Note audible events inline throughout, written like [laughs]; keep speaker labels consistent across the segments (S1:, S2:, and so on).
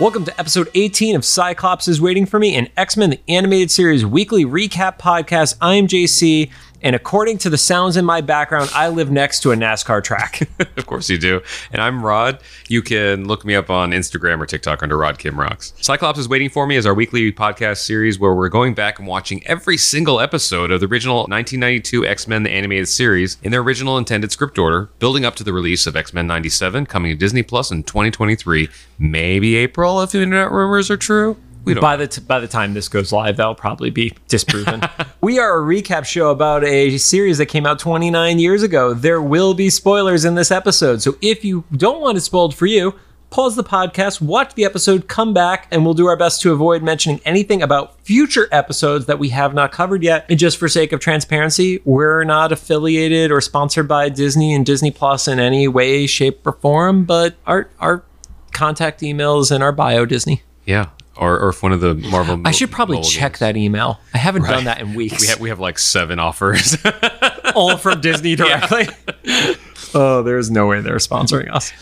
S1: Welcome to episode 18 of Cyclops is Waiting for Me, an X Men the Animated Series weekly recap podcast. I am JC, and according to the sounds in my background, I live next to a NASCAR track. [laughs]
S2: of course you do. And I'm Rod. You can look me up on Instagram or TikTok under Rod Kim Rocks. Cyclops is Waiting for Me is our weekly podcast series where we're going back and watching every single episode of the original 1992 X Men the Animated Series in their original intended script order, building up to the release of X Men 97 coming to Disney Plus in 2023, maybe April if the internet rumors are true. We don't
S1: by the t- by the time this goes live, that'll probably be disproven. [laughs] we are a recap show about a series that came out 29 years ago. There will be spoilers in this episode, so if you don't want it spoiled for you, pause the podcast, watch the episode, come back, and we'll do our best to avoid mentioning anything about future episodes that we have not covered yet. And just for sake of transparency, we're not affiliated or sponsored by Disney and Disney Plus in any way, shape, or form, but our our contact emails in our bio Disney.
S2: Yeah. Or, or if one of the Marvel.
S1: I should probably
S2: mobile
S1: check
S2: games.
S1: that email. I haven't
S2: Right.
S1: done that in weeks.
S2: We have, we have like seven offers. [laughs]
S1: all from Disney [laughs] directly. [laughs] oh, there's no way they're sponsoring us.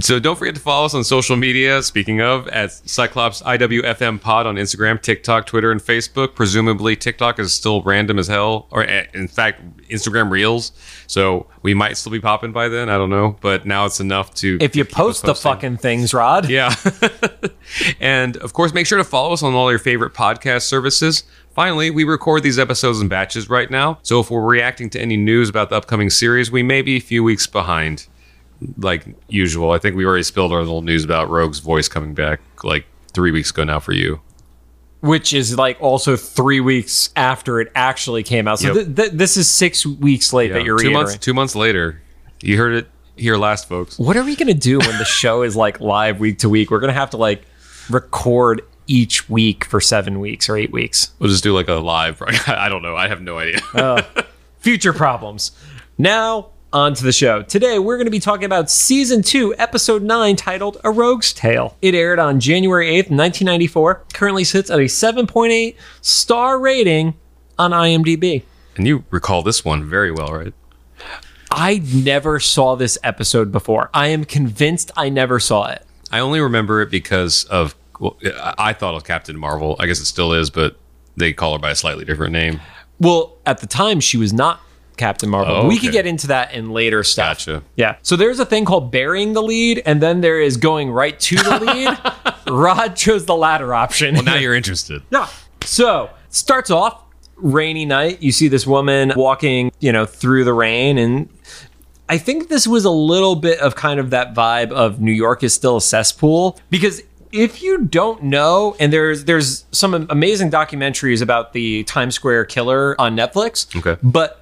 S2: So don't forget to follow us on social media. Speaking of, at Cyclops IWFM Pod on Instagram, TikTok, Twitter, and Facebook. Presumably, TikTok is still random as hell, or eh, in fact, Instagram Reels. So we might still be popping by then. I don't know, but now it's enough to.
S1: If you post the fucking things, Rod.
S2: Yeah. [laughs] and of course, make sure to follow us on all your favorite podcast services. Finally, we record these episodes in batches right now. So if we're reacting to any news about the upcoming series, we may be a few weeks behind, like usual. I think we already spilled our little news about Rogue's voice coming back like three weeks ago now for you.
S1: Which is like also three weeks after it actually came out. So
S2: Yep.
S1: th- th- this is six weeks late that you're
S2: two months. Two months later, you heard it here last, folks.
S1: What are we gonna do when the show is like live week to week? We're gonna have to like record each week for seven weeks or eight weeks.
S2: We'll just do like a live. [laughs] I don't know. I have no idea.
S1: Uh, [laughs] future problems. Now, on to the show. Today, we're going to be talking about season two, episode nine, titled A Rogue's Tale. It aired on January 8th, 1994. Currently sits at a 7.8 star rating on IMDb.
S2: and you recall this one very well, right?
S1: I never saw this episode before. I am convinced I never saw it.
S2: I only remember it because of well, I I thought of Captain Marvel. I guess it still is, but they call her by a slightly different name.
S1: Well, at the time, she was not Captain Marvel.
S2: Oh,
S1: We
S2: okay.
S1: could get into that in later stuff.
S2: Gotcha.
S1: Yeah. So there's a thing called burying the lead, and then there is going right to the lead. [laughs] Rod chose the latter option.
S2: Well, now you're [laughs] interested.
S1: Yeah. So starts off rainy night. You see this woman walking, you know, through the rain, and I think this was a little bit of kind of that vibe of New York is still a cesspool because if you don't know, and there's there's some amazing documentaries about the Times Square killer on Netflix.
S2: Okay.
S1: But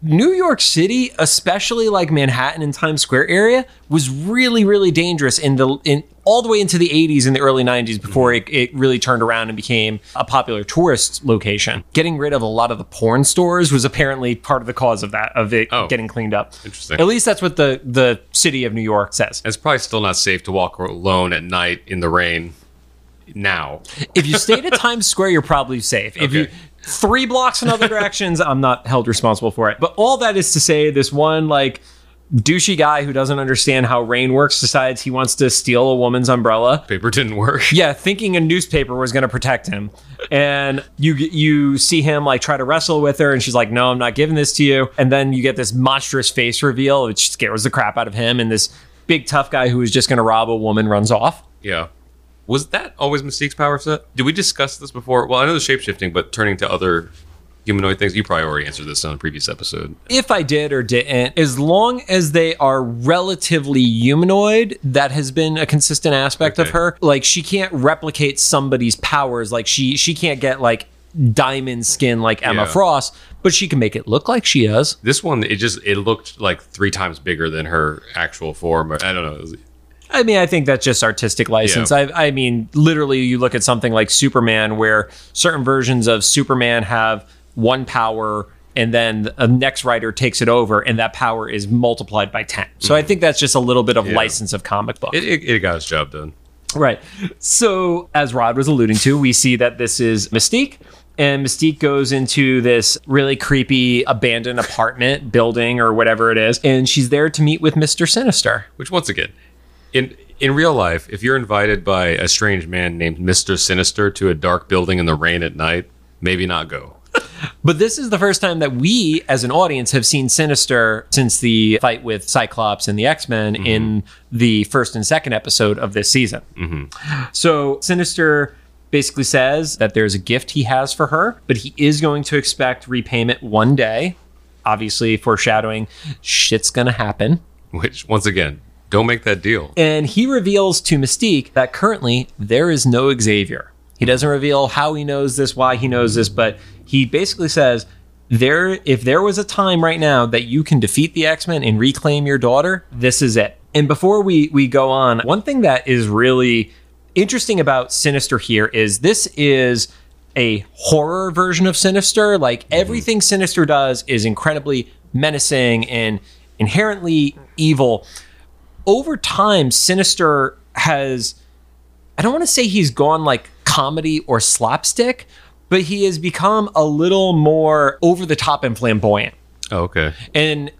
S1: New York City, especially like Manhattan and Times Square area, was really, really dangerous in the in all the way into the 80s and the early 90s before it, it really turned around and became a popular tourist location. Getting rid of a lot of the porn stores was apparently part of the cause of that, of it
S2: Oh.
S1: getting cleaned up.
S2: Interesting.
S1: At least that's what the the city of New York says.
S2: It's probably still not safe to walk alone at night in the rain now.
S1: If you stayed at Times Square, you're probably safe. If you
S2: Okay.
S1: Three blocks in other [laughs] directions, I'm not held responsible for it. But all that is to say, this one like douchey guy who doesn't understand how rain works decides he wants to steal a woman's umbrella.
S2: Paper didn't work. [laughs]
S1: Yeah, thinking a newspaper was going to protect him, and you you see him like try to wrestle with her, and she's like, "No, I'm not giving this to you." And then you get this monstrous face reveal, which scares the crap out of him, and this big tough guy who is just going to rob a woman runs off.
S2: Yeah. Was that always Mystique's power set? Did we discuss this before? Well, I know the shapeshifting, but turning to other humanoid things. You probably already answered this on a previous episode.
S1: if I did or didn't, as long as they are relatively humanoid, that has been a consistent aspect of her. Like she can't replicate somebody's powers. Like she she can't get like diamond skin like Emma
S2: Yeah.
S1: Frost, but she can make it look like she does.
S2: This one, it just it looked like three times bigger than her actual form. I don't know.
S1: I mean, I think that's just artistic license.
S2: Yeah.
S1: I, I mean, literally, you look at something like Superman, where certain versions of Superman have one power, and then a next writer takes it over, and that power is multiplied by 10. So I mm-hmm. think that's just a little bit of
S2: Yeah.
S1: license of comic book.
S2: It, it, it got its job done.
S1: Right. So, as Rod was alluding to, we see that this is Mystique. And Mystique goes into this really creepy abandoned apartment building or whatever it is. And she's there to meet with Mr. Sinister.
S2: Which once again, in In real life, if you're invited by a strange man named Mr. Sinister to a dark building in the rain at night, maybe not go. [laughs]
S1: But this is the first time that we, as an audience, have seen Sinister since the fight with Cyclops and the X Men mm-hmm. in the first and second episode of this season. Mm-hmm. So Sinister basically says that there's a gift he has for her, but he is going to expect repayment one day. Obviously, foreshadowing shit's gonna happen.
S2: Which, once again, don't make that deal.
S1: And he reveals to Mystique that currently there is no Xavier. He doesn't reveal how he knows this, why he knows this, but he basically says there if there was a time right now that you can defeat the X-Men and reclaim your daughter, this is it. And before we we go on, one thing that is really interesting about Sinister here is this is a horror version of Sinister. Like mm-hmm. everything Sinister does is incredibly menacing and inherently evil. Over time, Sinister has I don't want to say he's gone like comedy or slapstick, but he has become a little more over the top and flamboyant.
S2: Oh, okay.
S1: And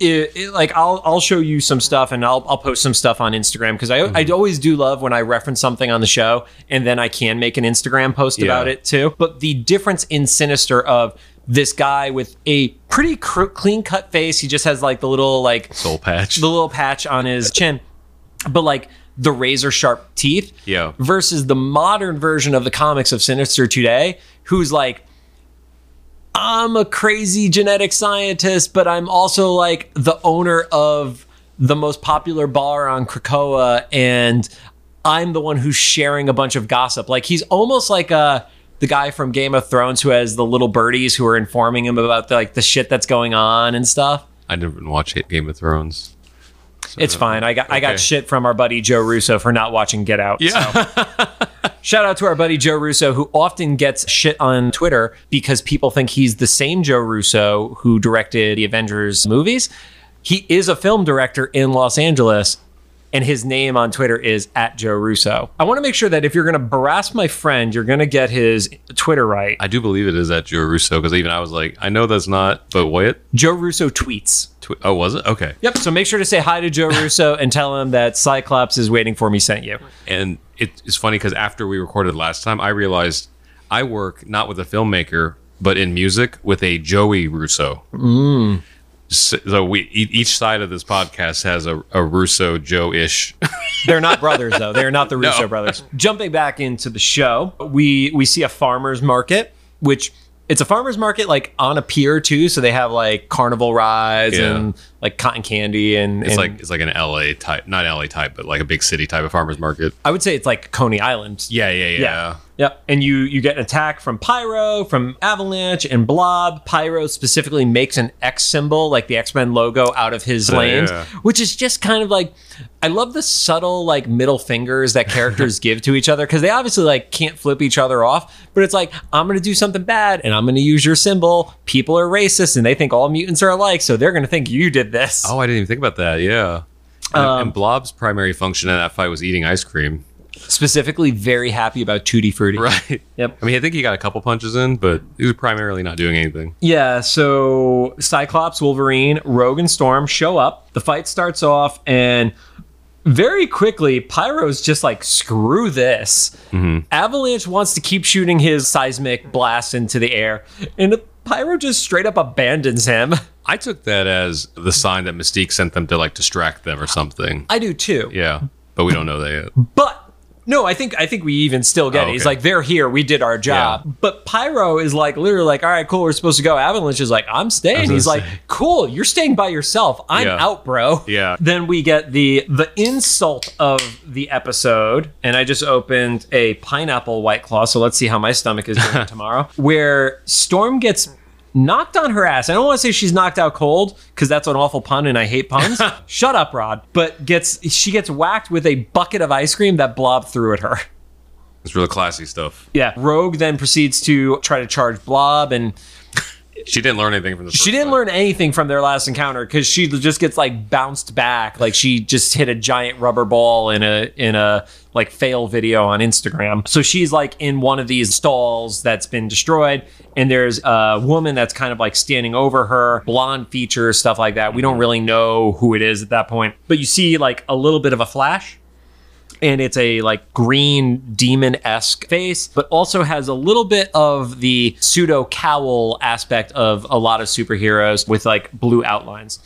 S1: it, it- like I'll I'll show you some stuff and I'll I'll post some stuff on Instagram because I I mm-hmm. always do love when I reference something on the show and then I can make an Instagram post
S2: Yeah.
S1: about it too. But the difference in Sinister of this guy with a pretty cr- clean cut face, he just has like the little like
S2: Soul patch.
S1: the little patch on his chin, but like the razor sharp teeth.
S2: Yeah.
S1: Versus the modern version of the comics of Sinister today, who's like, I'm a crazy genetic scientist, but I'm also like the owner of the most popular bar on Krakoa, and I'm the one who's sharing a bunch of gossip. Like he's almost like a the guy from Game of Thrones who has the little birdies who are informing him about the, like the shit that's going on and stuff.
S2: I didn't watch Game of Thrones.
S1: It's fine. I got I got shit from our buddy Joe Russo for not watching Get Out.
S2: Yeah. [laughs]
S1: Shout out to our buddy Joe Russo, who often gets shit on Twitter because people think he's the same Joe Russo who directed the Avengers movies. He is a film director in Los Angeles, and his name on Twitter is at Joe Russo. I want to make sure that if you're going to harass my friend, you're going to get his Twitter right.
S2: I do believe it is at Joe Russo because even I was like, I know that's not, but what?
S1: Joe Russo tweets.
S2: Tw- oh, was it? Okay.
S1: Yep. So make sure to say hi to Joe Russo [laughs] and tell him that Cyclops is waiting for me sent you.
S2: And it, it's funny because after we recorded last time, I realized I work not with a filmmaker, but in music with a Joey Russo. Mm. So we each side of this podcast has a, a Russo Joe ish. [laughs]
S1: They're not brothers though. They're not the Russo
S2: No.
S1: brothers. Jumping back into the show, we we see a farmers market, which it's a farmers market like on a pier too. So they have like carnival rides
S2: Yeah.
S1: and like cotton candy and
S2: It's
S1: and
S2: like it's like an LA type, not LA type, but like a big city type of farmers market.
S1: I would say it's like Coney Island.
S2: Yeah, yeah, yeah.
S1: Yeah. Yep. And you you get an attack from Pyro, from Avalanche, and Blob. Pyro specifically makes an X symbol, like the X Men logo, out of his oh, lanes,
S2: yeah.
S1: which is just kind of like I love the subtle like middle fingers that characters [laughs] give to each other because they obviously like can't flip each other off, but it's like I'm gonna do something bad and I'm gonna use your symbol. People are racist and they think all mutants are alike, so they're gonna think you did this.
S2: Oh, I didn't even think about that. Yeah. And,
S1: Um,
S2: and Blob's primary function in that fight was eating ice cream.
S1: Specifically, very happy about Tutti Frutti.
S2: Right. [laughs]
S1: Yep.
S2: I mean, I think he got a couple punches in, but he was primarily not doing anything.
S1: Yeah, so Cyclops, Wolverine, Rogue, and Storm show up. The fight starts off, and very quickly, Pyro's just like, screw this. Avalanche wants to keep shooting his seismic blast into the air, and Pyro just straight up abandons him.
S2: I took that as the sign that Mystique sent them to like distract them or something.
S1: I do too.
S2: Yeah, but we don't know that yet.
S1: But no, I think I think we even still get
S2: Oh,
S1: it. He's
S2: okay.
S1: like, they're here, we did our job.
S2: Yeah.
S1: But Pyro is like literally like, all right, cool, we're supposed to go. Avalanche is like, I'm staying. He's like, cool, you're staying by yourself. I'm
S2: Yeah.
S1: out, bro.
S2: Yeah.
S1: Then we get the the insult of the episode, and I just opened a pineapple white claw, so let's see how my stomach is doing [laughs] tomorrow. Where Storm gets knocked on her ass. I don't want to say she's knocked out cold because that's an awful pun and I hate puns. [laughs] Shut up, Rod. But gets she gets whacked with a bucket of ice cream that Blob threw at her.
S2: It's really classy stuff.
S1: Yeah. Rogue then proceeds to try to charge Blob and [laughs]
S2: She didn't learn anything from the.
S1: she didn't learn anything from their last encounter because she just gets like bounced back like she just hit a giant rubber ball in a in a like fail video on instagram so she's like in one of these stalls that's been destroyed and there's a woman that's kind of like standing over her blonde features stuff like that we don't really know who it is at that point but you see like a little bit of a flash and it's a like green demon esque face, but also has a little bit of the pseudo cowl aspect of a lot of superheroes with like blue outlines.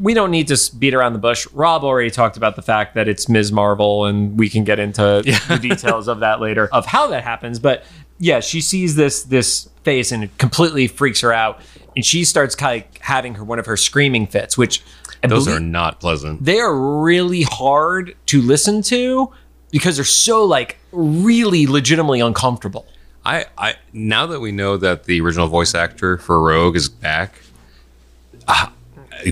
S1: We don't need to beat around the bush. Rod already talked about the fact that it's Ms. Marvel, and we can get into [laughs] the details of that later of how that happens. But yeah, she sees this this face and it completely freaks her out, and she starts kind of having her one of her screaming fits, which I
S2: Those are not pleasant.
S1: they are really hard to listen to because they're so like really legitimately uncomfortable.
S2: I, I now that we know that the original voice actor for Rogue is back, uh,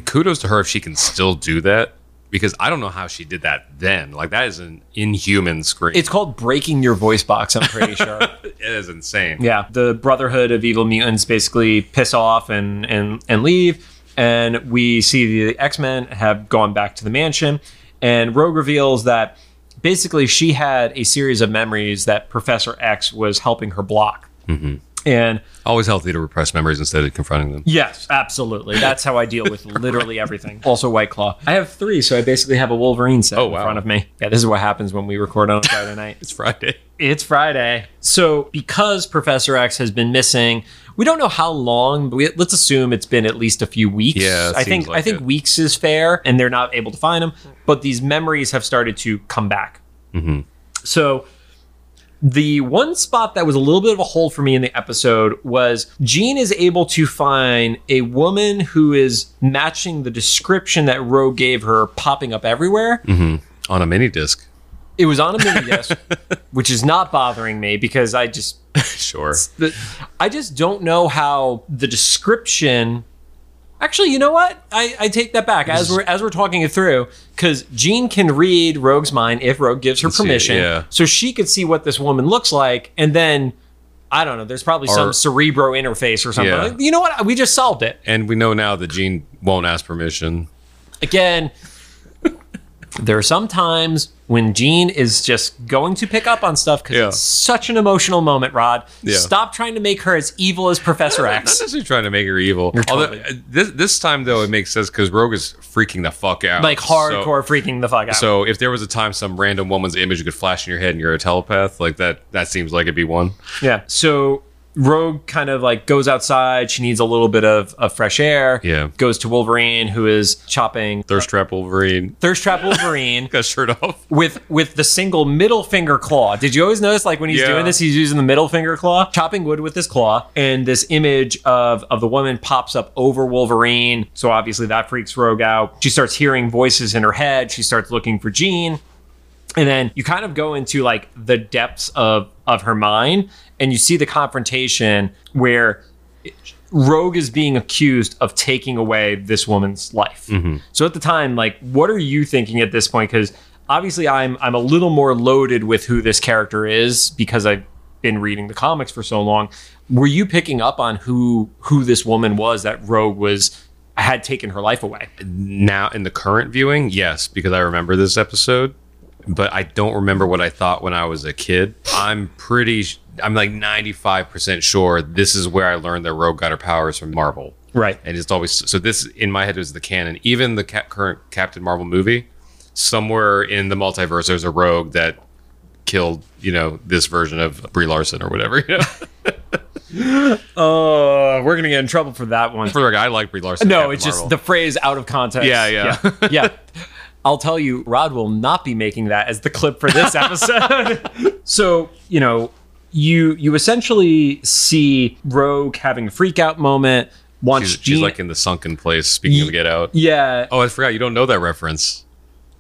S2: kudos to her if she can still do that because I don't know how she did that then. Like that is an inhuman scream.
S1: It's called breaking your voice box, I'm pretty sure. [laughs]
S2: it is insane.
S1: yeah, the Brotherhood of Evil Mutants basically piss off and and and leave and we see the X-Men have gone back to the mansion and Rogue reveals that basically she had a series of memories that Professor X was helping her block. Mm-hmm. And
S2: Always healthy to repress memories instead of confronting them.
S1: Yes, absolutely. That's how I deal with literally everything. [laughs] Also, White Claw. I have three, so I basically have a Wolverine set
S2: Oh,
S1: in front of me. Yeah, this is what happens when we record on a Friday night. [laughs]
S2: It's Friday.
S1: It's Friday. So, because Professor X has been missing, we don't know how long, but we, let's assume it's been at least a few weeks.
S2: Yeah, it
S1: I think
S2: like
S1: I think
S2: it.
S1: weeks is fair, and they're not able to find him. But these memories have started to come back.
S2: Mm-hmm.
S1: So the one spot that was a little bit of a hole for me in the episode was Jean is able to find a woman who is matching the description that Rogue gave her popping up everywhere. Mm-hmm.
S2: On a mini disc.
S1: It was on a mini [laughs] disc, which is not bothering me because I just [laughs]
S2: Sure.
S1: I just don't know how the description. Actually, you know what? I, I take that back as we're as we're talking it through because Jean can read Rogue's mind if Rogue gives her
S2: see it,
S1: permission,
S2: yeah.
S1: so she could see what this woman looks like, and then I don't know. There's probably some
S2: Or-
S1: cerebro interface or something.
S2: Yeah.
S1: Like, you know what? We just solved it
S2: And we know now that Jean won't ask permission.
S1: again. There are some times when Jean is just going to pick up on stuff because
S2: Yeah.
S1: it's such an emotional moment. Rod,
S2: Yeah.
S1: stop trying to make her as evil as Professor X.
S2: Not necessarily trying to make her evil.
S1: You're
S2: Although
S1: totally-
S2: uh, this this time though it makes sense because Rogue is freaking the fuck out.
S1: like
S2: So-
S1: hardcore freaking the fuck out.
S2: So if there was a time some random woman's image could flash in your head and you're a telepath, like that, that seems like it'd be one.
S1: yeah. So Rogue kind of like goes outside. She needs a little bit of, of fresh air.
S2: Yeah.
S1: Goes to Wolverine, who is chopping
S2: Thirst trap Wolverine
S1: thirst trap Wolverine [laughs]
S2: got shirt off.
S1: with with the single middle finger claw. Did you always notice like when he's
S2: Yeah.
S1: doing this, he's using the middle finger claw, chopping wood with his claw, and this image of of the woman pops up over Wolverine. So obviously that freaks Rogue out. She starts hearing voices in her head. She starts looking for Jean. And then you kind of go into like the depths of of her mind and you see the confrontation where rogue is being accused of taking away this woman's life. Mm-hmm. So at the time like what are you thinking at this point? Because obviously i'm i'm a little more loaded with who this character is because i've been reading the comics for so long. Were you picking up on who who this woman was that rogue was had taken her life away?
S2: Now in the current viewing, yes, because I remember this episode, but I don't remember what I thought when I was a kid. I'm pretty, I'm like 95% sure this is where I learned that Rogue got her powers from Marvel.
S1: right
S2: and it's always so this in my head is the canon even the ca- current captain marvel movie somewhere in the multiverse there's a rogue that killed you know this version of brie larson or whatever you know? [laughs]
S1: uh we're gonna get in trouble for that one
S2: for the record, i like brie larson
S1: No, it's just the phrase out of context.
S2: Yeah, yeah.
S1: yeah. yeah. [laughs] I'll tell you, Rod will not be making that as the clip for this episode. [laughs] so, you know, you you essentially see Rogue having a freak out moment. Once
S2: she's, she's like in the sunken place speaking of get out
S1: yeah,
S2: oh i forgot you don't know that reference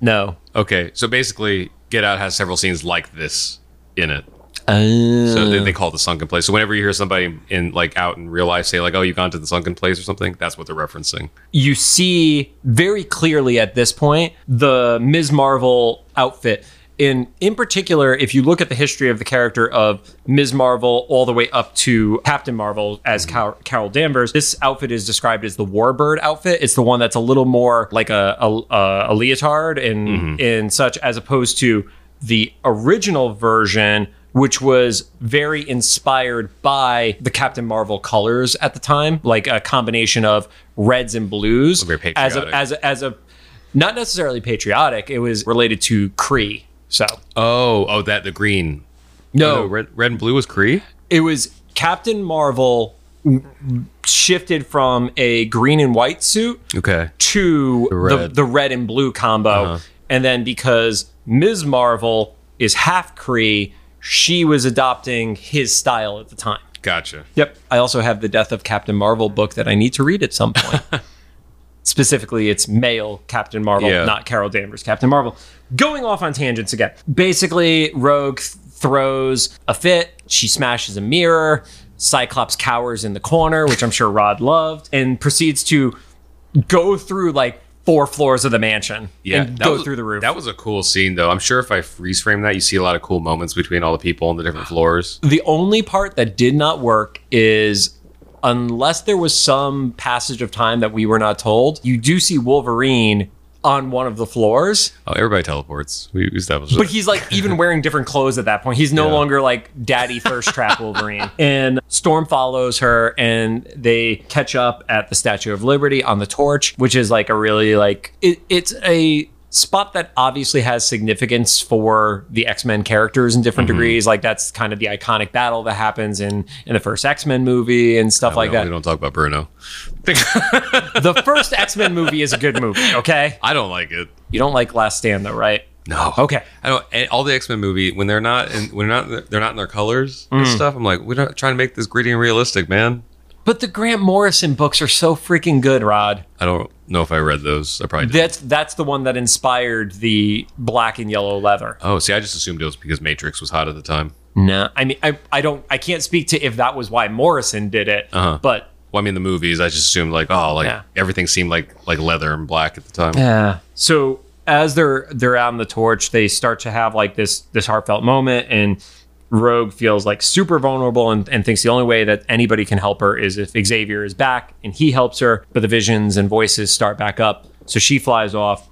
S1: no.
S2: okay so basically get out has several scenes like this in it
S1: Uh,
S2: so they, they call it the sunken place so whenever you hear somebody in like out in real life say like oh you've gone to the sunken place or something that's what they're referencing
S1: you see very clearly at this point the Ms. Marvel outfit. In in particular, if you look at the history of the character of Ms. Marvel all the way up to Captain Marvel as Car- Carol Danvers, this outfit is described as the Warbird outfit. It's the one that's a little more like a a, a leotard and and such, as opposed to the original version, which was very inspired by the Captain Marvel colors at the time, like a combination of reds and blues.
S2: Very
S1: as a as a, as a not necessarily patriotic. It was related to Kree So
S2: Oh, oh, that the green.
S1: no,
S2: Oh, red, red and blue was Kree.
S1: it was Captain Marvel shifted from a green and white suit
S2: Okay.
S1: to the
S2: red.
S1: the, red and blue combo.
S2: Uh-huh.
S1: And then because Ms. Marvel is half Kree, she was adopting his style at the time.
S2: Gotcha.
S1: Yep. I also have the Death of Captain Marvel book that I need to read at some point. [laughs] Specifically, it's male Captain Marvel,
S2: Yeah.
S1: not Carol Danvers Captain Marvel. Going off on tangents again. Basically, Rogue th- throws a fit. She smashes a mirror. Cyclops cowers in the corner, which I'm sure Rod loved, and proceeds to go through like four floors of the mansion
S2: Yeah,
S1: and
S2: that
S1: go
S2: was-
S1: through the roof.
S2: That was a cool scene, though. I'm sure if I freeze frame that, you see a lot of cool moments between all the people on the different [sighs] floors.
S1: The only part that did not work is unless there was some passage of time that we were not told, you do see Wolverine on one of the floors,
S2: Oh, everybody teleports. We established
S1: but
S2: that.
S1: he's like even [laughs] wearing different clothes at that point. He's no
S2: Yeah.
S1: longer like daddy thirst trap Wolverine. [laughs] And Storm follows her and they catch up at the Statue of Liberty on the torch, which is like a really like it, it's a spot that obviously has significance for the X-Men characters in different degrees. Like that's kind of the iconic battle that happens in in the first X-Men movie and stuff like that.
S2: we don't talk about Bruno. [laughs]
S1: the first X-Men movie is a good movie, okay?
S2: I don't like it.
S1: You don't like Last Stand though, right?
S2: No.
S1: Okay.
S2: I don't. and All the X Men movie when they're not in, when they're not they're not in their colors and
S1: Mm.
S2: stuff. I'm like, we're not trying to make this gritty and realistic, man.
S1: But the Grant Morrison books are so freaking good, Rod.
S2: I don't know if I read those. I probably did.
S1: That's that's the one that inspired the black and yellow leather.
S2: Oh, see, I just assumed it was because Matrix was hot at the time.
S1: No, I mean I, I don't I can't speak to if that was why Morrison did it,
S2: Uh-huh.
S1: but
S2: Well, I mean, the movies, I just assumed like, oh, like
S1: Yeah.
S2: everything seemed like like leather and black at the time.
S1: yeah. So as they're they're out on the torch, they start to have like this this heartfelt moment, and Rogue feels like super vulnerable and, and thinks the only way that anybody can help her is if Xavier is back and he helps her. But the visions and voices start back up, so she flies off.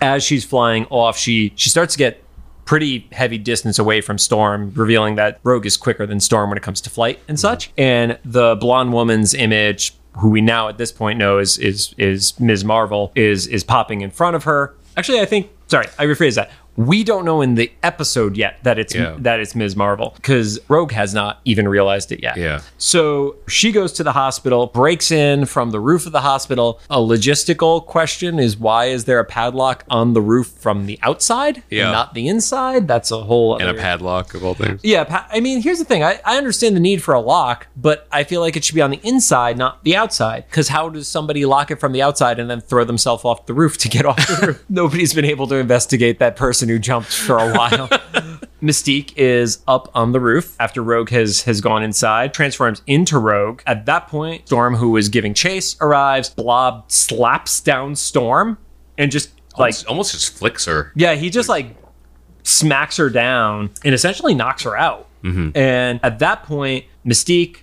S1: As she's flying off, she she starts to get pretty heavy distance away from Storm, revealing that Rogue is quicker than Storm when it comes to flight and mm-hmm. such. And the blonde woman's image, who we now at this point know is is is Ms. Marvel, is is popping in front of her. Actually, I think sorry, I rephrase that. We don't know in the episode yet that it's
S2: Yeah.
S1: that it's Ms. Marvel because Rogue has not even realized it yet.
S2: Yeah.
S1: So she goes to the hospital, breaks in from the roof of the hospital. A logistical question is why is there a padlock on the roof from the outside
S2: Yeah.
S1: and not the inside? That's a whole
S2: And a padlock of all things.
S1: Yeah, pa- I mean, here's the thing. I, I understand the need for a lock, but I feel like it should be on the inside, not the outside. Because how does somebody lock it from the outside and then throw themselves off the roof to get off the [laughs] roof? Nobody's been able to investigate that person who jumped for a while. [laughs] Mystique is up on the roof after Rogue has has gone inside, transforms into Rogue. At that point, Storm, who is giving chase, arrives. Blob slaps down Storm and just like
S2: Almost, almost just flicks her.
S1: yeah, he just like smacks her down and essentially knocks her out. Mm-hmm. And at that point, Mystique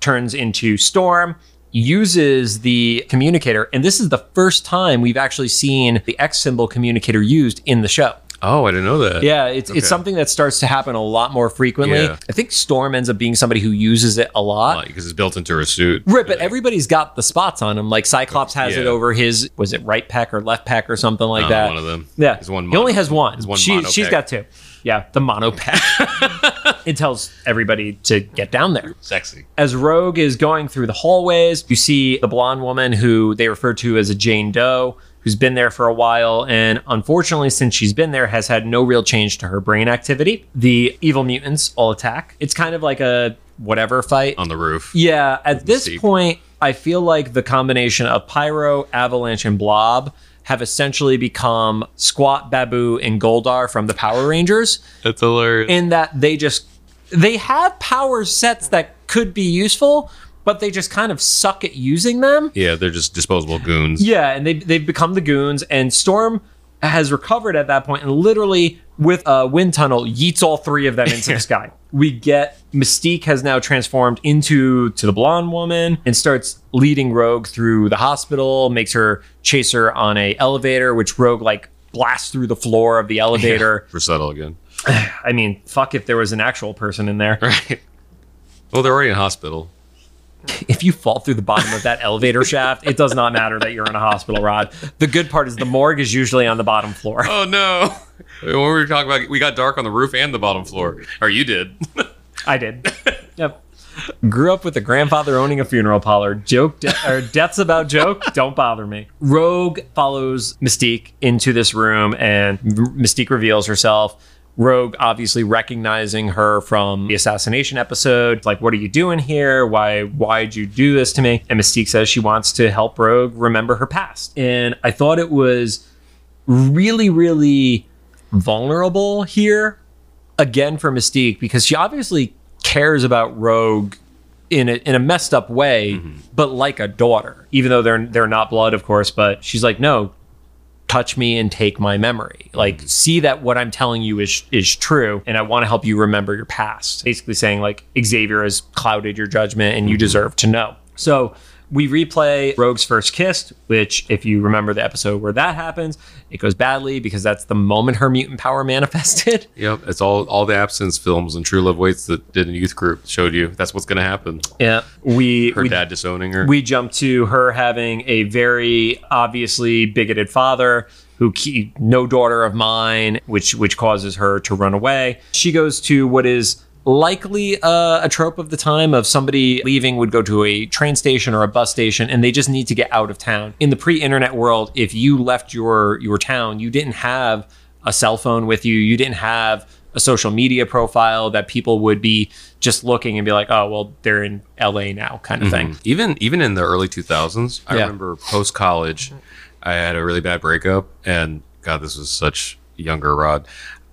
S1: turns into Storm, uses the communicator, and this is the first time we've actually seen the X symbol communicator used in the show.
S2: Oh, I didn't know that.
S1: Yeah, it's
S2: Okay.
S1: it's something that starts to happen a lot more frequently.
S2: Yeah.
S1: I think Storm ends up being somebody who uses it a lot.
S2: because it's built into her suit.
S1: Right, but everybody's got the spots on him. Like Cyclops has it over his was it right pec or left pec or something like
S2: Uh,
S1: that.
S2: one of them.
S1: Yeah,
S2: one
S1: he only has one.
S2: one
S1: she,
S2: mono
S1: she's got two. Yeah, the mono [laughs] it tells everybody to get down there.
S2: Sexy.
S1: As Rogue is going through the hallways, you see the blonde woman who they refer to as a Jane Doe, who's been there for a while, and unfortunately, since she's been there, has had no real change to her brain activity. The evil mutants all attack. It's kind of like a whatever fight.
S2: On the roof.
S1: Yeah, at this
S2: Mystique.
S1: point, I feel like the combination of Pyro, Avalanche, and Blob have essentially become Squatt, Baboo, and Goldar from the Power Rangers,
S2: That's hilarious.
S1: in that they just they have power sets that could be useful, but they just kind of suck at using them.
S2: yeah, they're just disposable goons.
S1: Yeah, and they they've become the goons, and Storm has recovered at that point and literally with a wind tunnel yeets all three of them into the [laughs] sky. We get Mystique has now transformed into to the blonde woman and starts leading Rogue through the hospital, makes her chase her on a elevator, which Rogue like blasts through the floor of the elevator. [laughs]
S2: For subtle again. [sighs]
S1: I mean, fuck if there was an actual person in there.
S2: Right. Well, they're already in hospital.
S1: If you fall through the bottom of that elevator shaft, it does not matter that you're in a hospital, Rod. The good part is the morgue is usually on the bottom floor.
S2: Oh no. When we were talking about, we got dark on the roof and the bottom floor, or you did.
S1: I did. yep. Grew up with a grandfather owning a funeral parlor. Joke de- or deaths about joke. Don't bother me. Rogue follows Mystique into this room, and Mystique reveals herself. Rogue obviously recognizing her from the assassination episode. Like, what are you doing here? Why why'd you do this to me? And Mystique says she wants to help Rogue remember her past. And I thought it was really, really vulnerable here again for Mystique because she obviously cares about Rogue in a, in a messed up way, mm-hmm. but like a daughter. Even though they're they're not blood, of course, but she's like, no, touch me and take my memory. Like, mm-hmm. see that what I'm telling you is is true, and I want to help you remember your past. Basically, saying like Xavier has clouded your judgment, and you mm-hmm. deserve to know. So. We replay Rogue's first kiss, which, if you remember the episode where that happens, it goes badly because that's the moment her mutant power [laughs] manifested.
S2: Yep, it's all all the absence films and True Love Waits that did in youth group showed you that's what's going to happen.
S1: Yeah, we
S2: Her
S1: we,
S2: dad disowning her.
S1: we jump to her having a very obviously bigoted father who no daughter of mine, which which causes her to run away. She goes to what is likely uh, a trope of the time of somebody leaving would go to a train station or a bus station and they just need to get out of town. In the pre-internet world, if you left your your town, you didn't have a cell phone with you, you didn't have a social media profile that people would be just looking and be like, "Oh, well, they're in LA now," kind of thing.
S2: even even in the early 2000s i
S1: Yeah.
S2: remember post college i had a really bad breakup and god this was such younger rod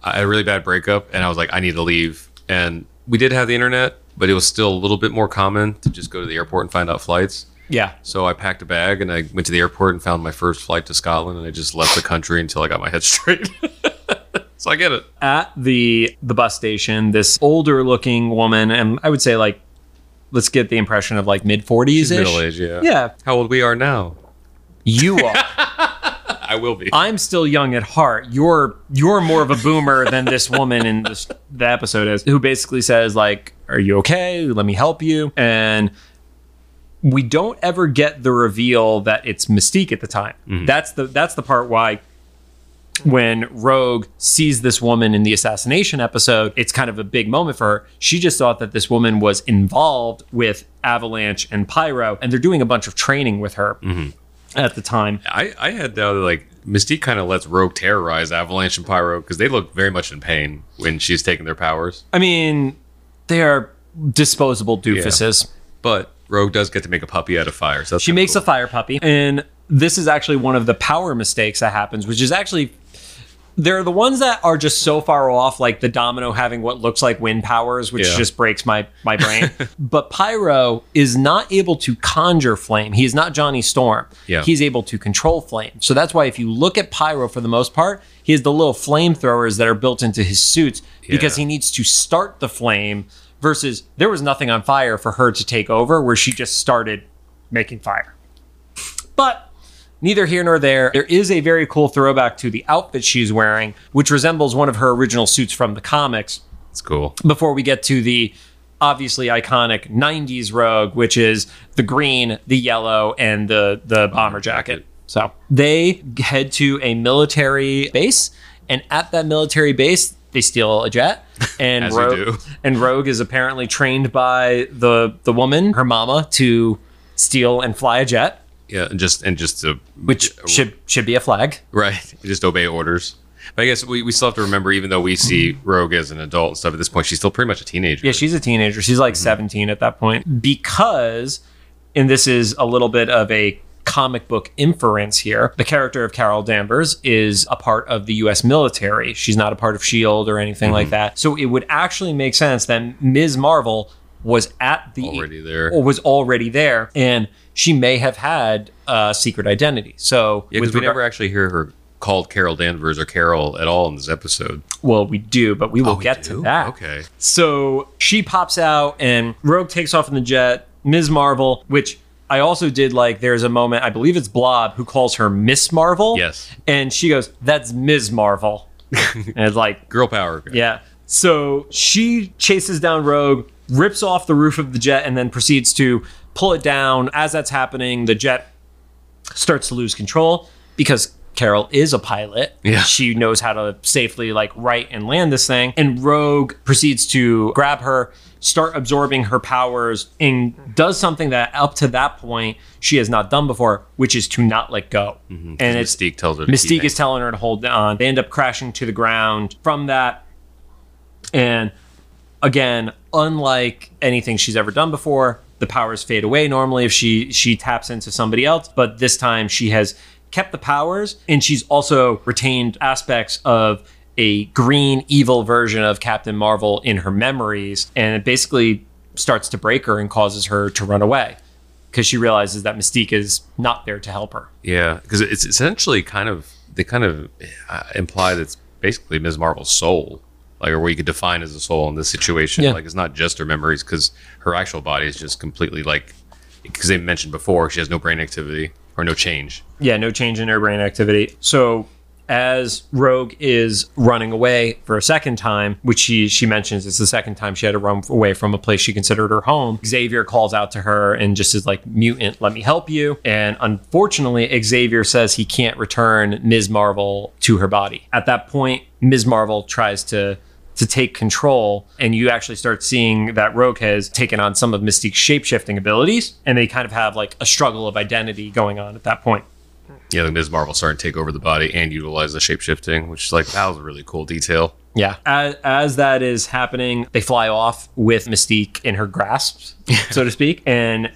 S2: i had a really bad breakup and i was like i need to leave and we did have the internet but it was still a little bit more common to just go to the airport and find out flights.
S1: Yeah.
S2: so i packed a bag and i went to the airport and found my first flight to scotland and i just left the country until i got my head [laughs] straight. So i get it.
S1: At the the bus station this older looking woman and i would say like let's get the impression of like mid 40s
S2: middle age yeah.
S1: Yeah.
S2: How old we are now?
S1: You are [laughs]
S2: i will be.
S1: I'm still young at heart. You're you're more of a boomer than this woman in this the episode is who basically says like are you okay? Let me help you. And we don't ever get the reveal that it's mystique at the time. Mm-hmm. That's the that's the part why when Rogue sees this woman in the assassination episode, it's kind of a big moment for her. She just thought that this woman was involved with Avalanche and Pyro, and they're doing a bunch of training with her mm-hmm. At the time.
S2: I, I had uh, like Mystique kind of lets Rogue terrorize Avalanche and Pyro because they look very much in pain when she's taking their powers.
S1: I mean, they are disposable doofuses.
S2: But Rogue does get to make a puppy out of fire. So
S1: She makes
S2: cool.
S1: a fire puppy, and this is actually one of the power mistakes that happens, which is actually they're the ones that are just so far off, like the domino having what looks like wind powers, which
S2: Yeah.
S1: just breaks my my brain. [laughs] but Pyro is not able to conjure flame. He is not Johnny Storm.
S2: Yeah.
S1: He's able to control flame. So that's why if you look at Pyro for the most part, he has the little flamethrowers that are built into his suits because he needs to start the flame versus there was nothing on fire for her to take over where she just started making fire. But neither here nor there. There is a very cool throwback to the outfit she's wearing, which resembles one of her original suits from the comics.
S2: It's cool.
S1: Before we get to the obviously iconic 90s rogue, which is the green, the yellow, and the, the bomber jacket. So they head to a military base, and at that military base, they steal a jet. [laughs] And Rogue,
S2: do. [laughs]
S1: and Rogue is apparently trained by the the woman, her mama, to steal and fly a jet,
S2: Yeah, and just and just to
S1: which should should be a flag.
S2: right, [laughs] just obey orders. But I guess we, we still have to remember, even though we see Rogue as an adult and stuff at this point, she's still pretty much a teenager.
S1: Yeah, she's a teenager. She's
S2: Mm-hmm.
S1: like 17 at that point. Because, and this is a little bit of a comic book inference here, the character of Carol Danvers is a part of the US military. She's not a part of S.H.I.E.L.D. or anything
S2: Mm-hmm.
S1: like that. So it would actually make sense that Ms. Marvel was at the
S2: Already there.
S1: or was already there and she may have had a secret identity so
S2: yeah, because we never actually hear her called Carol Danvers or Carol at all in this episode.
S1: well we do but we will
S2: Oh, we
S1: get
S2: do?
S1: to that
S2: Okay.
S1: So she pops out and Rogue takes off in the jet. Ms. Marvel, which I also did like, there's a moment, I believe it's Blob, who calls her Miss Marvel.
S2: Yes.
S1: And she goes, That's Ms. Marvel. [laughs] and it's like,
S2: Girl power.
S1: yeah. So she chases down Rogue, rips off the roof of the jet, and then proceeds to pull it down. As that's happening, the jet starts to lose control because Carol is a pilot.
S2: Yeah.
S1: She knows how to safely like write and land this thing. And Rogue proceeds to grab her, start absorbing her powers, and does something that up to that point she has not done before, which is to not let go. Mm-hmm. And it's
S2: Mystique tells her.
S1: Mystique is telling her to hold on. They end up crashing to the ground from that. And again, unlike anything she's ever done before, the powers fade away normally if she she taps into somebody else, but this time she has kept the powers and she's also retained aspects of a green evil version of Captain Marvel in her memories and it basically starts to break her and causes her to run away because she realizes that Mystique is not there to help her.
S2: Yeah, because it's essentially kind of they kind of uh, imply that it's basically Ms. Marvel's soul, like or what you could define as a soul in this situation.
S1: Yeah.
S2: Like it's not just her memories because her actual body is just completely like because they mentioned before she has no brain activity or no change.
S1: Yeah, no change in her brain activity. So as Rogue is running away for a second time, which she she mentions it's the second time she had to run away from a place she considered her home. Xavier calls out to her and just is like, "Mutant, let me help you." And unfortunately, Xavier says he can't return Ms. Marvel to her body. At that point, Ms. Marvel tries to to take control, and you actually start seeing that Rogue has taken on some of Mystique's shapeshifting abilities, and they kind of have like a struggle of identity going on at that point.
S2: Yeah, like Ms. Marvel starting to take over the body and utilize the shapeshifting, which is like that was a really cool detail.
S1: Yeah. As, as that is happening, they fly off with Mystique in her grasp, [laughs] so to speak, and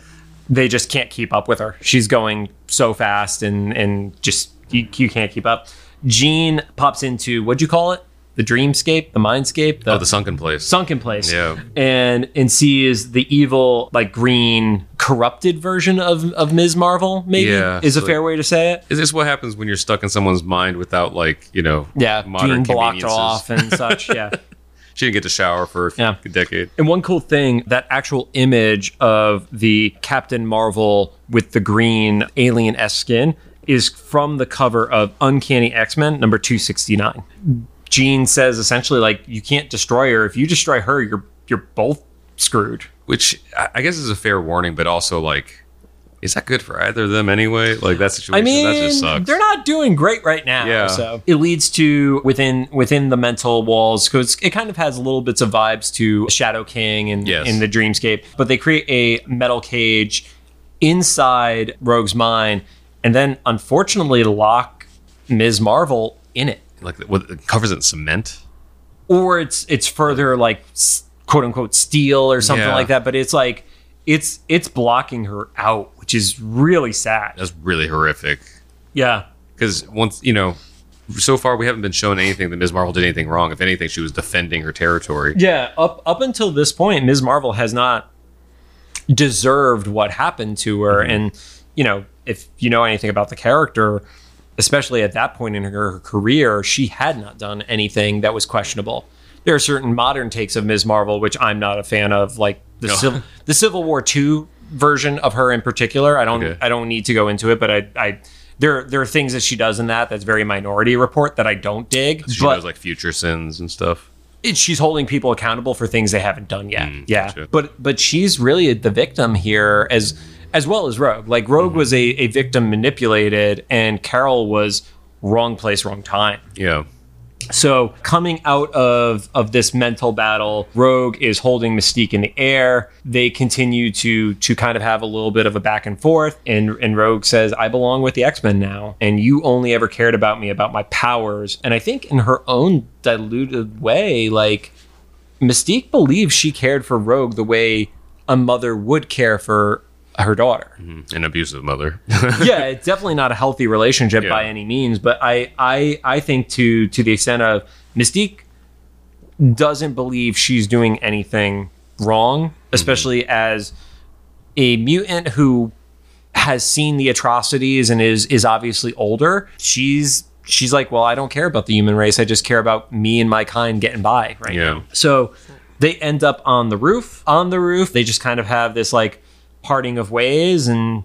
S1: they just can't keep up with her. She's going so fast and and just you, you can't keep up. Jean pops into what'd you call it? The dreamscape, the mindscape, the,
S2: Oh, the sunken place.
S1: sunken place.
S2: Yeah.
S1: And and sees the evil, like green, corrupted version of of Ms. Marvel, maybe
S2: Yeah,
S1: is a
S2: so-
S1: fair way to say it.
S2: Is this what happens when you're stuck in someone's mind without like you know
S1: Yeah,
S2: modern
S1: being blocked off and [laughs] such. Yeah.
S2: She didn't get to shower for
S1: Yeah.
S2: a decade.
S1: And one cool thing, that actual image of the Captain Marvel with the green alien S skin is from the cover of Uncanny X Men number 269. Jean says essentially, like, you can't destroy her. If you destroy her, you're you're both screwed.
S2: Which I I guess is a fair warning, but also like, is that good for either of them anyway? Like that situation,
S1: I mean,
S2: that just sucks.
S1: they're not doing great right now.
S2: Yeah.
S1: So it leads to within within the mental walls because it kind of has little bits of vibes to Shadow King and
S2: Yes.
S1: in the Dreamscape. But they create a metal cage inside Rogue's mind, and then unfortunately lock Ms. Marvel in it.
S2: Like what it covers it in cement.
S1: Or it's it's further like quote unquote steel or something
S2: Yeah.
S1: like that. But it's like it's it's blocking her out, which is really sad.
S2: That's really horrific.
S1: Yeah.
S2: Because once you know, so far we haven't been shown anything that Ms. Marvel did anything wrong. If anything, she was defending her territory.
S1: Yeah, up up until this point, Ms. Marvel has not deserved what happened to her, mm-hmm. and you know, if you know anything about the character, especially at that point in her career, she had not done anything that was questionable. There are certain modern takes of Ms. Marvel which I'm not a fan of, like the
S2: No.
S1: Civil the Civil War two version of her in particular. I don't
S2: Okay.
S1: I don't need to go into it, but I I. There, there are things that she does in that that's very minority report that I don't dig.
S2: She
S1: but
S2: knows like future sins and stuff.
S1: it, she's holding people accountable for things they haven't done yet.
S2: Mm,
S1: yeah,
S2: gotcha.
S1: but but she's really the victim here as as well as Rogue. Like Rogue
S2: Mm-hmm.
S1: was a, a victim manipulated, and Carol was wrong place, wrong time.
S2: Yeah.
S1: So coming out of of this mental battle, Rogue is holding Mystique in the air. They continue to to kind of have a little bit of a back and forth, and and Rogue says, "I belong with the X Men now, and you only ever cared about me about my powers." And I think in her own diluted way, like Mystique believes she cared for Rogue the way a mother would care for her daughter mm-hmm.
S2: An abusive mother. [laughs]
S1: yeah, it's definitely not a healthy relationship
S2: Yeah.
S1: by any means. But I, I, I think to to the extent of Mystique doesn't believe she's doing anything wrong, mm-hmm. especially as a mutant who has seen the atrocities and is is obviously older. She's she's like, well, I don't care about the human race. I just care about me and my kind getting by right
S2: Yeah.
S1: now. So they end up on the roof. On the roof, they just kind of have this like parting of ways, and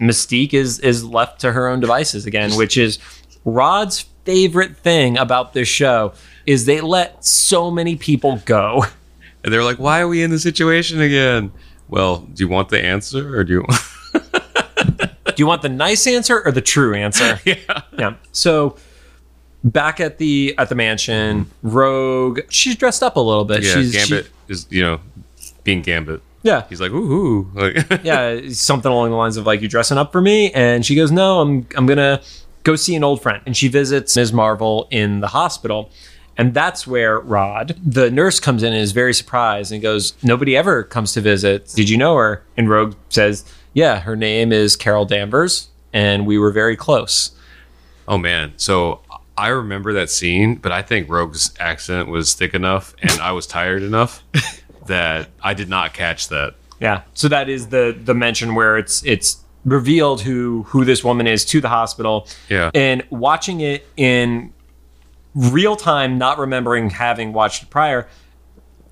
S1: Mystique is is left to her own devices again, which is Rod's favorite thing about this show is they let so many people go.
S2: and they're like, "Why are we in this situation again?" Well, do you want the answer or do you? [laughs]
S1: Do you want the nice answer or the true answer? [laughs]
S2: yeah.
S1: yeah. So back at the at the mansion, Rogue, she's dressed up a little bit.
S2: Yeah.
S1: she's
S2: Gambit
S1: she-
S2: is you know being Gambit.
S1: Yeah.
S2: He's like, ooh, ooh. Like, [laughs]
S1: yeah, something along the lines of like you dressing up for me, and she goes, "No, I'm I'm gonna go see an old friend." And she visits Ms. Marvel in the hospital, and that's where Rod, the nurse, comes in and is very surprised and goes, "Nobody ever comes to visit. Did you know her?" And Rogue says, "Yeah, her name is Carol Danvers, and we were very close."
S2: Oh man. So I remember that scene, but I think Rogue's accent was thick enough and I was tired enough [laughs] that I did not catch that.
S1: Yeah. So that is the the mention where it's it's revealed who who this woman is to the hospital.
S2: Yeah.
S1: And watching it in real time, not remembering having watched it prior,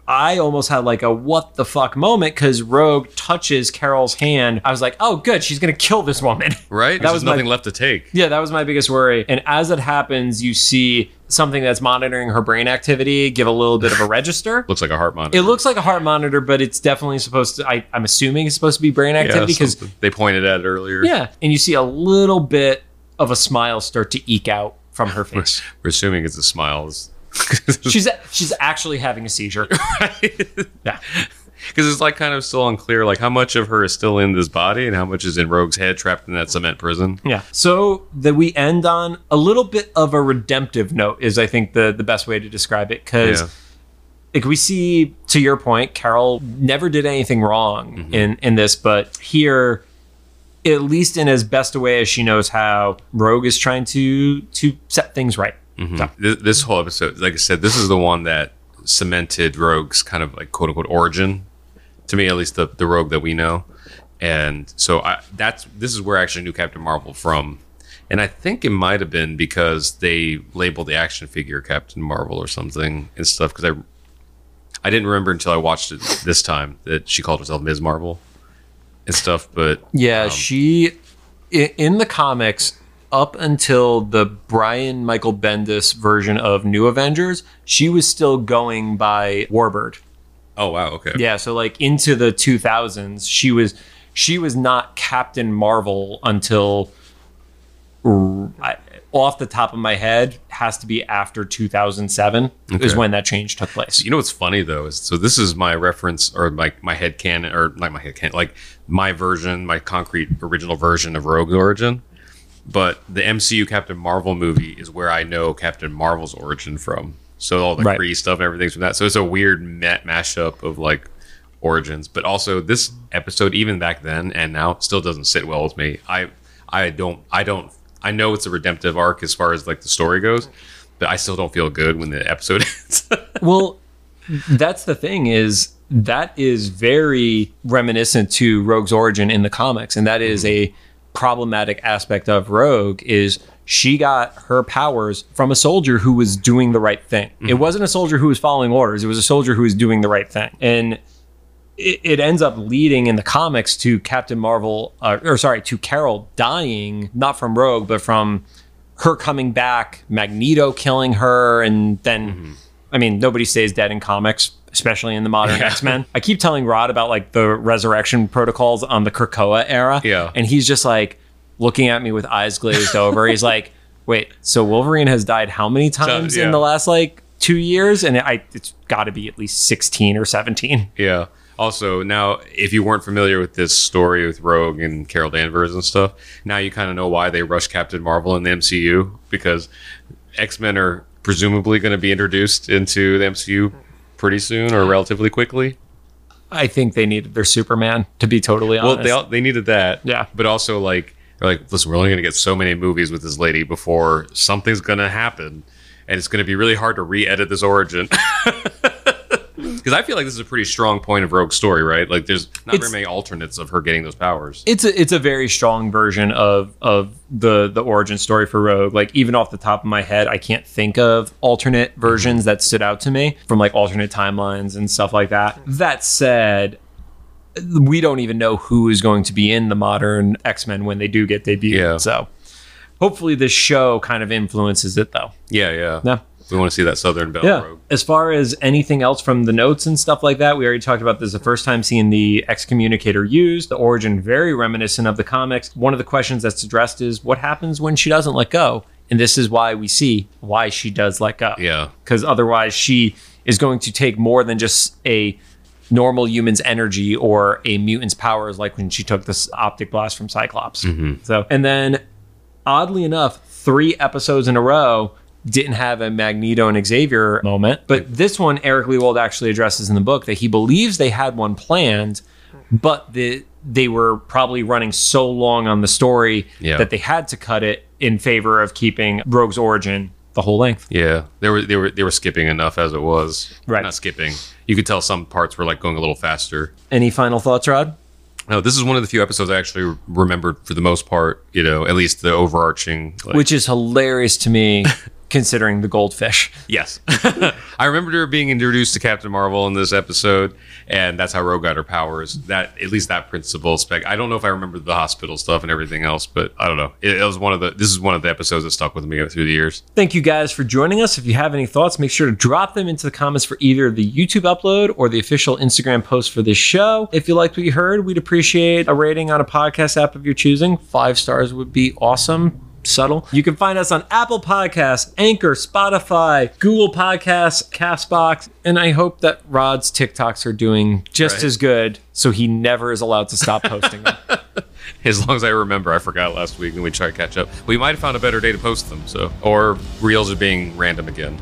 S1: I almost had like a what the fuck moment because Rogue touches Carol's hand. I was like, oh, good, she's gonna kill this woman. [laughs]
S2: Right?
S1: That
S2: There's
S1: was my-
S2: nothing left to take.
S1: yeah, that was my biggest worry. And as it happens, you see something that's monitoring her brain activity give a little bit of a [laughs] register.
S2: Looks like a heart monitor.
S1: It looks like a heart monitor, but it's definitely supposed to. I, I'm assuming it's supposed to be brain activity because
S2: something. they pointed at it earlier.
S1: yeah, and you see a little bit of a smile start to eke out from her [laughs] face.
S2: we're assuming it's a smile. [laughs]
S1: she's she's actually having a seizure. [laughs] Yeah,
S2: Because it's like kind of still unclear, like how much of her is still in this body and how much is in Rogue's head trapped in that cement prison.
S1: yeah. So that we end on a little bit of a redemptive note is, I think, the the best way to describe it because.
S2: Yeah.
S1: Like we see, to your point, Carol never did anything wrong mm-hmm. in in this, but here, at least in as best a way as she knows how, Rogue is trying to to set things right.
S2: Th- This whole episode, like I said, this is the one that cemented Rogue's kind of like quote unquote origin to me, at least the, the Rogue that we know. And so I, that's this is where I actually knew Captain Marvel from. And I think it might have been because they labeled the action figure Captain Marvel or something and stuff. Because I, I didn't remember until I watched it this time that she called herself Ms. Marvel and stuff. But
S1: Yeah,
S2: Um,
S1: she in the comics up until the Brian Michael Bendis version of New Avengers, she was still going by Warbird.
S2: oh wow, okay,
S1: Yeah, so like into the 2000s, she was she was not Captain Marvel until I, off the top of my head has to be after 2007 is when that change took place.
S2: You know what's funny though is so this is my reference or my my head canon or not my head canon like my version, my concrete original version of Rogue origin. But the MCU Captain Marvel movie is where I know Captain Marvel's origin from. So all the
S1: Right.
S2: Kree stuff and everything's from that. So it's a weird ma- mashup of like origins. But also this episode, even back then and now, still doesn't sit well with me. I I don't I don't I know it's a redemptive arc as far as like the story goes, but I still don't feel good when the episode [laughs] ends.
S1: well that's the thing is that is very reminiscent to rogue's origin in the comics and that is mm-hmm. a problematic aspect of rogue is she got her powers from a soldier who was doing the right thing. It wasn't a soldier who was following orders. It was a soldier who was doing the right thing. And it, it ends up leading in the comics to captain marvel uh, or sorry to carol dying not from rogue but from her coming back magneto killing her and then I mean, nobody stays dead in comics, especially in the modern
S2: Yeah.
S1: X Men. [laughs] I keep telling Rod about like the resurrection protocols on the Krakoa era.
S2: Yeah.
S1: And he's just like looking at me with eyes glazed over. He's like, wait, so Wolverine has died how many times
S2: yeah.
S1: in the last like two years? And I, it's got to be at least 16 or 17.
S2: Yeah. Also, now if you weren't familiar with this story with Rogue and Carol Danvers and stuff, now you kind of know why they rushed Captain Marvel in the MCU because X Men are presumably going to be introduced into the MCU pretty soon or relatively quickly.
S1: I think they needed their Superman, to be totally honest.
S2: Well, they all, they needed that.
S1: Yeah.
S2: But also like they're like, listen, we're only going to get so many movies with this lady before something's going to happen, and it's going to be really hard to re-edit this origin. [laughs] Because I feel like this is a pretty strong point of Rogue's story, right? Like, there's not
S1: It's-
S2: very many alternates of her getting those powers.
S1: it's a it's a very strong version of of the the origin story for Rogue. Like even off the top of my head, I can't think of alternate versions that stood out to me from like alternate timelines and stuff like that. That said, we don't even know who is going to be in the modern X Men when they do get debuted.
S2: Yeah.
S1: So hopefully this show kind of influences it though.
S2: Yeah, yeah.
S1: Yeah.
S2: We want to see that Southern Belle
S1: Yeah.
S2: robe.
S1: As far as anything else from the notes and stuff like that, we already talked about this the first time seeing the excommunicator used. The origin very reminiscent of the comics. One of the questions that's addressed is what happens when she doesn't let go? And this is why we see why she does let go.
S2: Yeah.
S1: Because otherwise she is going to take more than just a normal human's energy or a mutant's powers like when she took this optic blast from Cyclops. Mm-hmm. So and then oddly enough, three episodes in a row didn't have a Magneto and Xavier moment. But this one, Eric Lewald actually addresses in the book that he believes they had one planned, but the they were probably running so long on the story
S2: Yeah.
S1: that they had to cut it in favor of keeping Rogue's origin the whole length.
S2: Yeah, they were they were they were skipping enough as it was.
S1: Right.
S2: Not skipping. You could tell some parts were like going a little faster.
S1: Any final thoughts, Rod?
S2: No, this is one of the few episodes I actually remembered for the most part. You know, at least the overarching. Like,
S1: Which is hilarious to me [laughs] considering the goldfish.
S2: yes, [laughs] I remember her being introduced to Captain Marvel in this episode, and that's how Rogue got her powers. That at least that principle spec. I don't know if I remember the hospital stuff and everything else, but I don't know. It, it was one of the. This is one of the episodes that stuck with me through the years.
S1: Thank you guys for joining us. If you have any thoughts, make sure to drop them into the comments for either the YouTube upload or the official Instagram post for this show. If you liked what you heard, we'd appreciate a rating on a podcast app of your choosing. Five stars would be awesome. Subtle. You can find us on Apple Podcasts, Anchor, Spotify, Google Podcasts, Castbox, and I hope that Rod's TikToks are doing just
S2: Right.
S1: as good so he never is allowed to stop posting them. [laughs]
S2: As long as I remember, I forgot last week, and we try to catch up. We might have found a better day to post them. So, or reels are being random again.